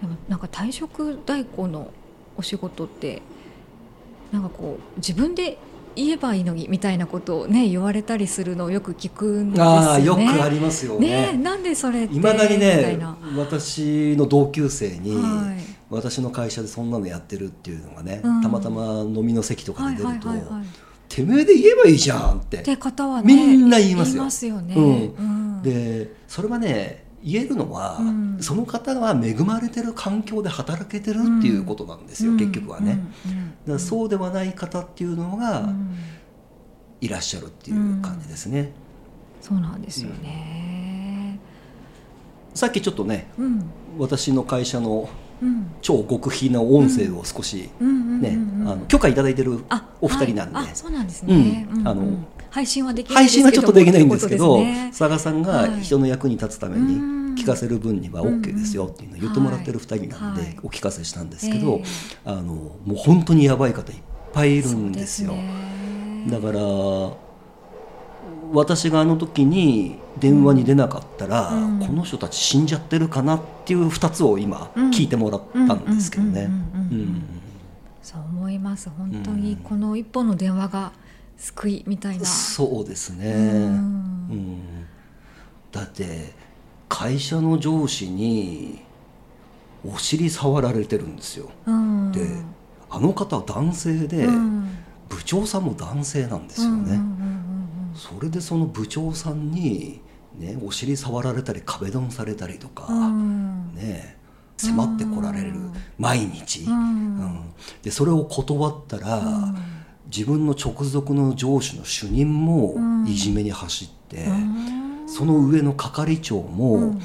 でもなんか退職代行のお仕事ってなんかこう自分で言えばいいのにみたいなことをね言われたりするのをよく聞くんですよね。ああよくありますよね。ねなんでそれっていまだにみたねいな私の同級生に、はい私の会社でそんなのやってるっていうのがね、うんたまたま飲みの席とかはいで出ると。てめえで言えばいいじゃんってって方はねみんな言いますよよね。うんうんでそれはね言えるのは、うん。その方が恵まれてる環境で働けてるっていうことなんですよ、うん。結局はね、うん。そうではない方っていうのがうん。いらっしゃるっていう感じですね、そうなんですよね。さっきちょっとねうん。私の会社のうん。超極秘な音声を少しね、うん。あの許可いただいてるあお二人なんで、はい。あそうなんですね。うん。あの配信はできないんですけど配信はちょっとできないんですけどね。佐賀さんがはい。人の役に立つためにうん聞かせる分には OK ですよっていうのを言ってもらってる二人なんはい。でお聞かせしたんですけど、ええ。あのもう本当にやばい方いっぱいいるんですよ。だから私があの時に電話に出なかったら、うん。この人たち死んじゃってるかなっていう2つを今うん。聞いてもらったんですけどね。そう思います。本当にこの一本の電話が救いみたいな。そうですね、ううんん。だって会社の上司にお尻触られてるんですよ。うん。であの方は男性で、うん。部長さんも男性なんですよね。それでその部長さんに、ね、お尻触られたり壁ドンされたりとか、うんうん。ね、迫ってこられるうん。毎日、うん。うん。でそれを断ったら、うん。自分の直属の上司の主任もうん。いじめに走って、うんその上の係長も、うん。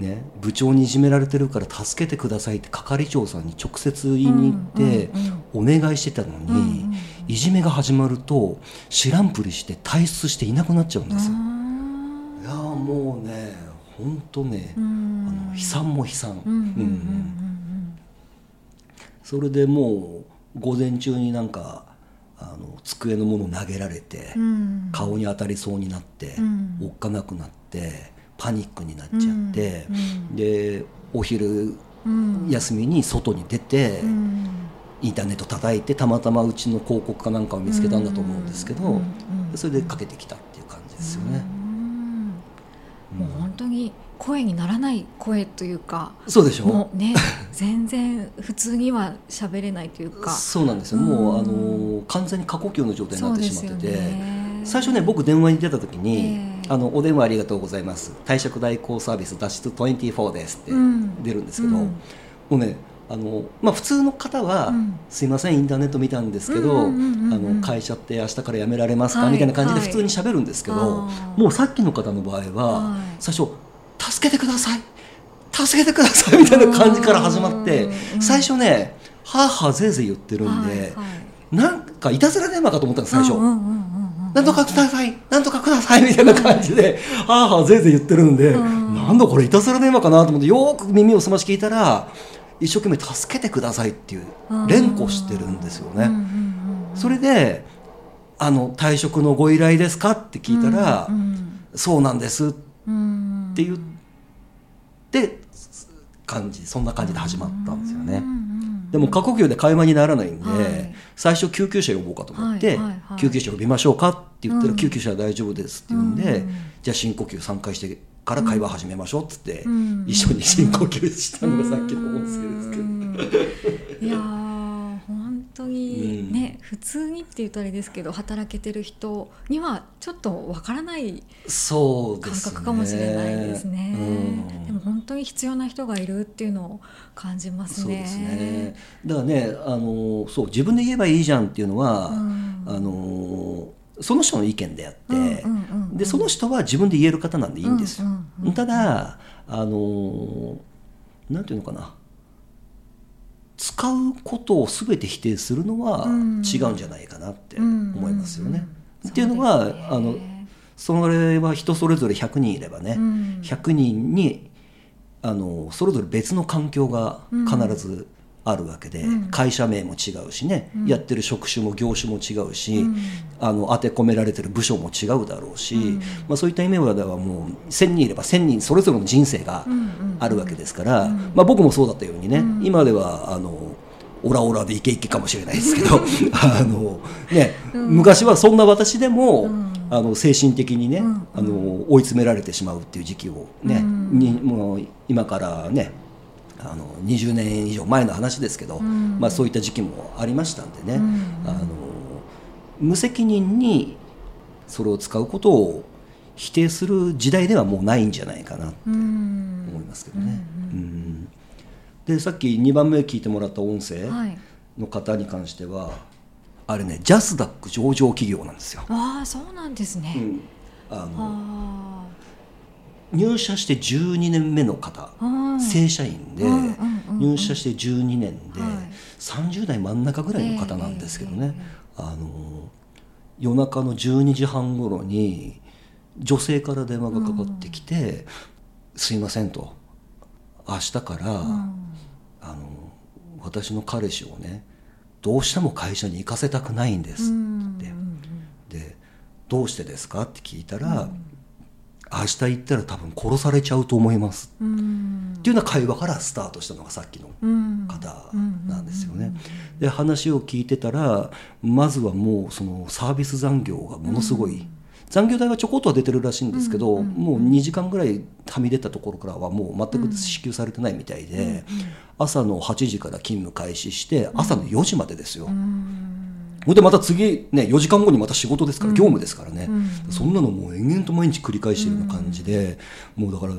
ね、部長にいじめられてるから助けてくださいって係長さんに直接言いに行ってお願いしてたのに、うんうんいじめが始まると知らんぷりして退出していなくなっちゃうんですよ。いやーもうね本当ね、うん。あの悲惨も悲惨、うんうん。うんうん。それでもう午前中になんかあの机のもの投げられて、うん。うん顔に当たりそうになって、うん。おっかなくなってパニックになっちゃって、うん。でお昼うん。休みに外に出て、うん。インターネット叩いてたまたまうちの広告かなんかを見つけたんだと思うんですけど、それでかけてきたっていう感じですよね。うん。もう本当に声にならない声というかそうでしょ？もうね全然普通には喋れないというか。そうなんですよ、もうあ完全に過呼吸の状態になってしまってて、ね。最初ね僕電話に出た時に、ええ。あの「お電話ありがとうございます。退職代行サービス脱出24です」ってうん。出るんですけど、うん。もうねあの、まあ、普通の方は、うん。すいませんインターネット見たんですけど、会社って明日から辞められますか、はいみたいな感じではい。普通に喋るんですけど、あー。もうさっきの方の場合は、はい。最初「助けてください。助けてください」みたいな感じから始まって、うん最初ねはあはあぜいぜい言ってるんで、はいはい。なんかいたずら電話かと思ったんです最初。なんとかください、なんとかくださいみたいな感じで、はあはあぜいぜい言ってるんで、うん。なんだこれいたずら電話かなと思って、よーく耳を澄まし聞いたら、一生懸命助けてくださいっていう連呼してるんですよね。それで、あの、退職のご依頼ですかって聞いたら、うんうん。そうなんです。ってうん言って、感じ、そんな感じで始まったんですよね。うんうんでも過呼吸で会話にならないんで、はい。最初救急車呼ぼうかと思って、はいはいはい。救急車呼びましょうかって言ったら、うん。救急車は大丈夫ですって言うんで、うん。じゃあ深呼吸3回してから会話始めましょうっつって、うん。一緒に深呼吸したのがさっきの音声ですけど、うん。いや当にね、普通にって言うとあれですけど働けてる人にはちょっとわからない感覚かもしれないですね。うん。でも本当に必要な人がいるっていうのを感じますね。そうですね。だからねあのそう自分で言えばいいじゃんっていうのは、うん。あのその人の意見であって、うんうんうんうん。でその人は自分で言える方なんでいいんですよ、うんうんうん。ただあのなんていうのかな使うことを全て否定するのはうん。違うんじゃないかなって思いますよね。うん。うんうんっていうのはそうですね。あのそれは人それぞれ100人いればね、うん。100人にあのそれぞれ別の環境が必ずあるわけで、うん。会社名も違うしね、うん。やってる職種も業種も違うし、うん。あの当て込められてる部署も違うだろうし、うん。まあ、そういった意味ではもう1000人いれば1000人それぞれの人生があるわけですから、うん。まあ、僕もそうだったようにね、うん。今ではあのオラオラでイケイケかもしれないですけど あの、ねうん。昔はそんな私でも、うん。あの精神的にね、うん。あの追い詰められてしまうっていう時期をね、うん。にもう今からねあの20年以上前の話ですけど、うん。まあ、そういった時期もありましたんでね、うん。あの無責任にそれを使うことを否定する時代ではもうないんじゃないかなとうん。思いますけどね。うんうん。でさっき2番目聞いてもらった音声はい。の方に関しては、あれねジャスダック上場企業なんですよ。ああそうなんですね、うん。あのあ。入社して12年目の方。あうん正社員で入社して12年ではい。30代真ん中ぐらいの方なんですけどね、ええあの夜中の12時半頃に女性から電話がかかってきて「すいません」と「明日から、うん。あの私の彼氏をねどうしても会社に行かせたくないんです」うんってで「どうしてですか?」って聞いたら「明日行ったら多分殺されちゃうと思います」うん。っていうような会話からスタートしたのがさっきのうん方なんですよね。で話を聞いてたらまずはもうそのサービス残業がものすごい、残業代はちょこっとは出てるらしいんですけど、もう2時間ぐらいはみ出たところからはもう全く支給されてないみたいで、朝の8時から勤務開始して朝の4時までですよ。ほんでまた次、ね、4時間後にまた仕事ですから、業務ですからね、そんなのもう延々と毎日繰り返しているような感じで、もうだから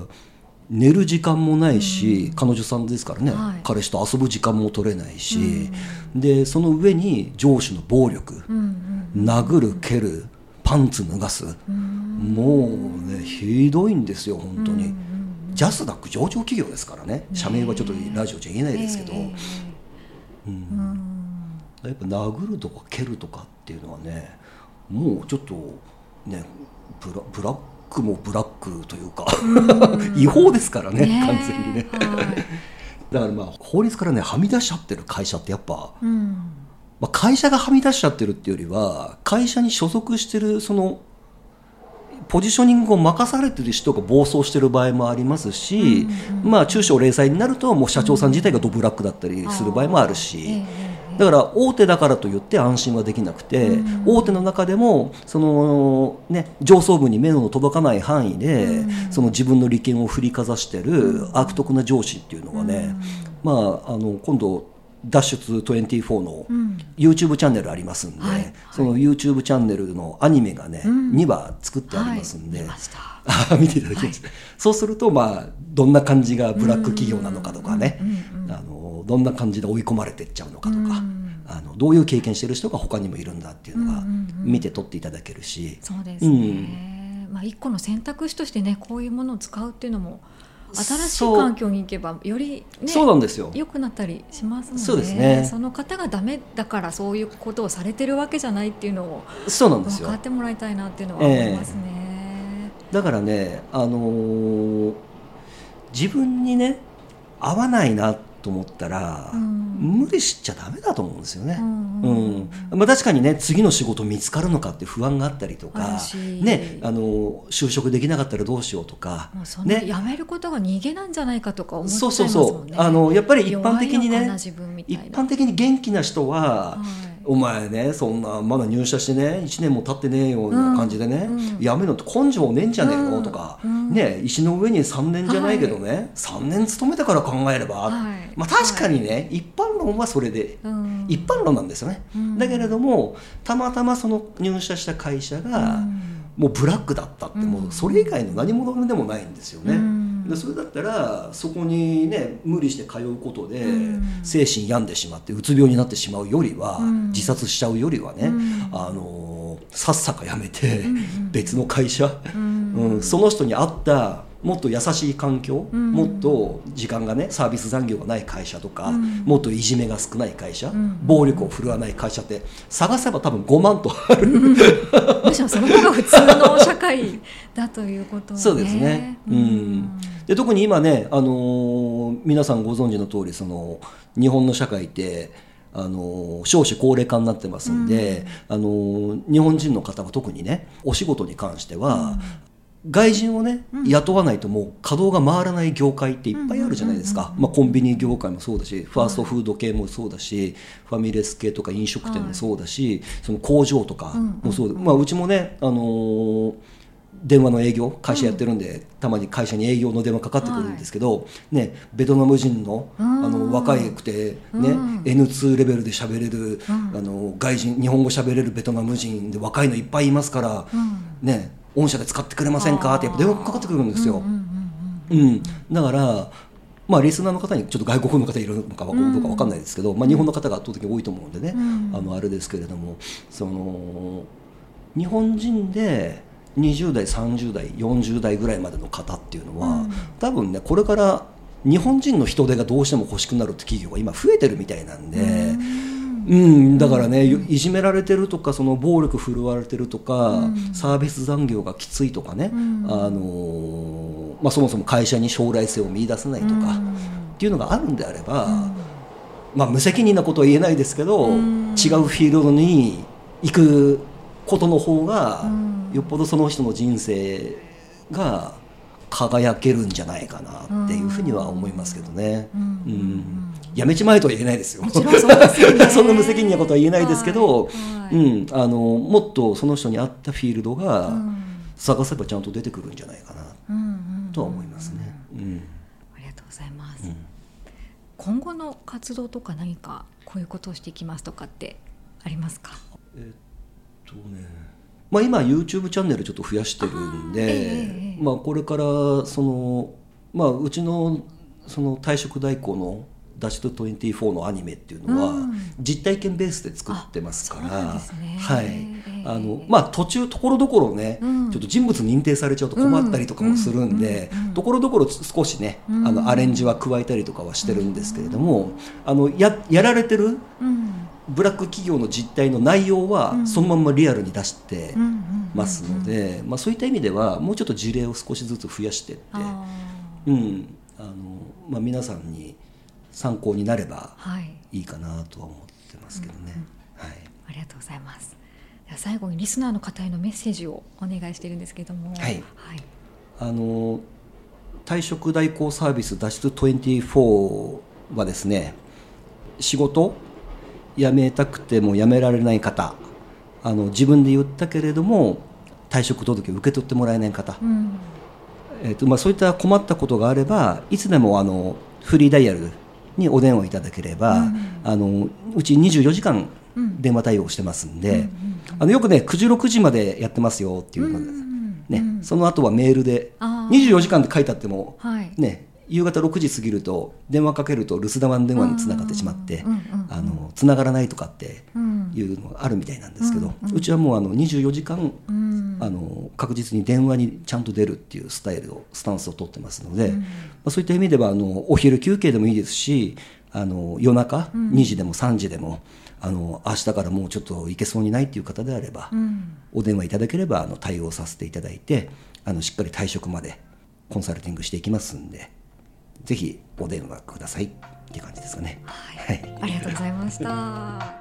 寝る時間もないし、彼女さんですからね、はい。彼氏と遊ぶ時間も取れないし、でその上に上司の暴力、うんうん殴る蹴るパンツ脱がす、もうねひどいんですよ本当に、ジャスダック上場企業ですからね。社名はちょっとラジオじゃ言えないですけど、うんやっぱ殴るとか蹴るとかっていうのはねもうちょっとねブラブラックもブラックというか違法ですからね完全にね。はい。だからまあ法律からねはみ出しちゃってる会社ってやっぱ、うん。まあ、会社がはみ出しちゃってるっていうよりは会社に所属してるそのポジショニングを任されてる人が暴走してる場合もありますし、まあ中小零細になるともう社長さん自体がドブラックだったりする場合もあるし、ええだから大手だからといって安心はできなくて、大手の中でもその、ね、上層部に目の届かない範囲で、その自分の利権を振りかざしてる悪徳な上司っていうのがね、まあ、あの今度脱出24の YouTube チャンネルありますんで、はい。その YouTube チャンネルのアニメがね、2話作ってありますんで、はい。見 ていただきました、そうするとまあどんな感じがブラック企業なのかとかね、あのどんな感じで追い込まれていっちゃうのかとか、あのどういう経験してる人が他にもいるんだっていうのが見て取っていただけるし、そうですね、まあ一個の選択肢としてねこういうものを使うっていうのも新しい環境に行けばよりねそうなんですよ。良くなったりしますもんねそうですね。その方がダメだからそういうことをされてるわけじゃないっていうのをそうなんですよ。分かってもらいたいなっていうのは思いますね。だからね、あのー自分にね合わないなと思ったら、うん。無理しちゃダメだと思うんですよね。うんうんまあ、確かにね次の仕事見つかるのかって不安があったりとかね、あの就職できなかったらどうしようとかね。やめることが逃げなんじゃないかとか思っちゃいそうますそうそうもんね。あのやっぱり一般的にね一な般的に元気な人は、はい。お前ねそんなまだ入社してね1年も経ってねえような感じでね、うんうん。やめろって根性ねえんじゃねえの、うん。とか、うんね石の上に3年じゃないけどね、3年勤めてから考えれば、はいまあ、確かにね、一般論はそれで、うん。一般論なんですよね、うん。だけれどもたまたまその入社した会社が、うん。もうブラックだったって、もうそれ以外の何者でもないんですよね、うん。でそれだったらそこにね無理して通うことで、うん。精神病んでしまってうつ病になってしまうよりは、うん。自殺しちゃうよりはね、うん。あのさっさか辞めて、ん。別の会社、うん。うんその人に合ったもっと優しい環境、うん。もっと時間がねサービス残業がない会社とか、うん。もっといじめが少ない会社、ん。暴力を振るわない会社って探せば多分5万とある、むしろその方が普通の社会だということをね。そうですね、うん。でで特に今ね、あのー皆さんご存知の通りその日本の社会って、あのー少子高齢化になってますんで、あのー日本人の方は特にねお仕事に関しては、外人をね、雇わないともう稼働が回らない業界っていっぱいあるじゃないですか、まあ、コンビニ業界もそうだしファーストフード系もそうだし、ファミレス系とか飲食店もそうだし、その工場とかもそうだ、まあ、うちもね、あのー電話の営業会社やってるんで、たまに会社に営業の電話かかってくるんですけど、ね、ベトナム人のあの若いくて、ね N2 レベルで喋れる、あの外人日本語喋れるベトナム人で若いのいっぱいいますから、ね、御社で使ってくれませんか？ってやっぱ電話かかってくるんですよ。うん、だからまあ、リスナーの方にちょっと外国の方いるのかどうか分かんないですけど、まあ、日本の方が圧倒的に多いと思うんでね、あのあれですけれどもその日本人で20代30代40代ぐらいまでの方っていうのは、多分ねこれから日本人の人手がどうしても欲しくなるって企業が今増えてるみたいなんで。うん、だからね、いじめられてるとかその暴力振るわれてるとか、サービス残業がきついとかね、あのーまあ、そもそも会社に将来性を見出せないとか、っていうのがあるんであれば、まあ、無責任なことは言えないですけど、違うフィールドに行くことの方が、よっぽどその人の人生が輝けるんじゃないかなっていうふうには思いますけどね。うんやめちまえとは言えないですよ。もちろんそうですよね。そんな無責任なことは言えないですけど、はい。うん、あのもっとその人に合ったフィールドが探せばちゃんと出てくるんじゃないかな。とは思いますね。うん。ありがとうございます、うん。今後の活動とか何かこういうことをしていきますとかってありますか？えっとねまあ、今 YouTube チャンネルちょっと増やしてるんで、まあ、これからその、まあ、うちのその退職代行の「ダッシュと24」のアニメっていうのは、うん。実体験ベースで作ってますからね。はい。ええあのまあ、途中ところどころね、うん。ちょっと人物認定されちゃうと困ったりとかもするんでところどころ少しね、うん。あのアレンジは加えたりとかはしてるんですけれども、あのややられてるうん。ブラック企業の実態の内容はうん。そのまんまリアルに出してますので、まあ、そういった意味ではもうちょっと事例を少しずつ増やしていって、あうん。あのまあ、皆さんに参考になればい。いいかなとは思ってますけどね。はい。ありがとうございます。では最後にリスナーの方へのメッセージをお願いしているんですけれども。はい。はい。あの退職代行サービス脱出24はですね仕事辞めたくても辞められない方あの自分で言ったけれども退職届を受け取ってもらえない方、うん。えーとまあ、そういった困ったことがあればいつでもあのフリーダイヤルにお電話いただければ、うん。あのうち24時間うん電話対応してますんで、うんうんあのよくね9時6時までやってますよっていうので、うんねうんその後はメールであー。24時間って書いてあっても、はい。ね、夕方6時過ぎると電話かけると留守電話電話につながってしまってつながらないとかってうん。いうのがあるみたいなんですけど、うんううんちはもうあの24時間うんあの確実に電話にちゃんと出るっていうスタイルをスタンスを取ってますので、うんまあ、そういった意味ではあのお昼休憩でもいいですしあの夜中うん2時でも3時でも、あの明日からもうちょっと行けそうにないっていう方であれば、うんお電話いただければあの対応させていただいてあのしっかり退職までコンサルティングしていきますんでぜひお電話くださいっていう感じですかね。はいはいありがとうございました。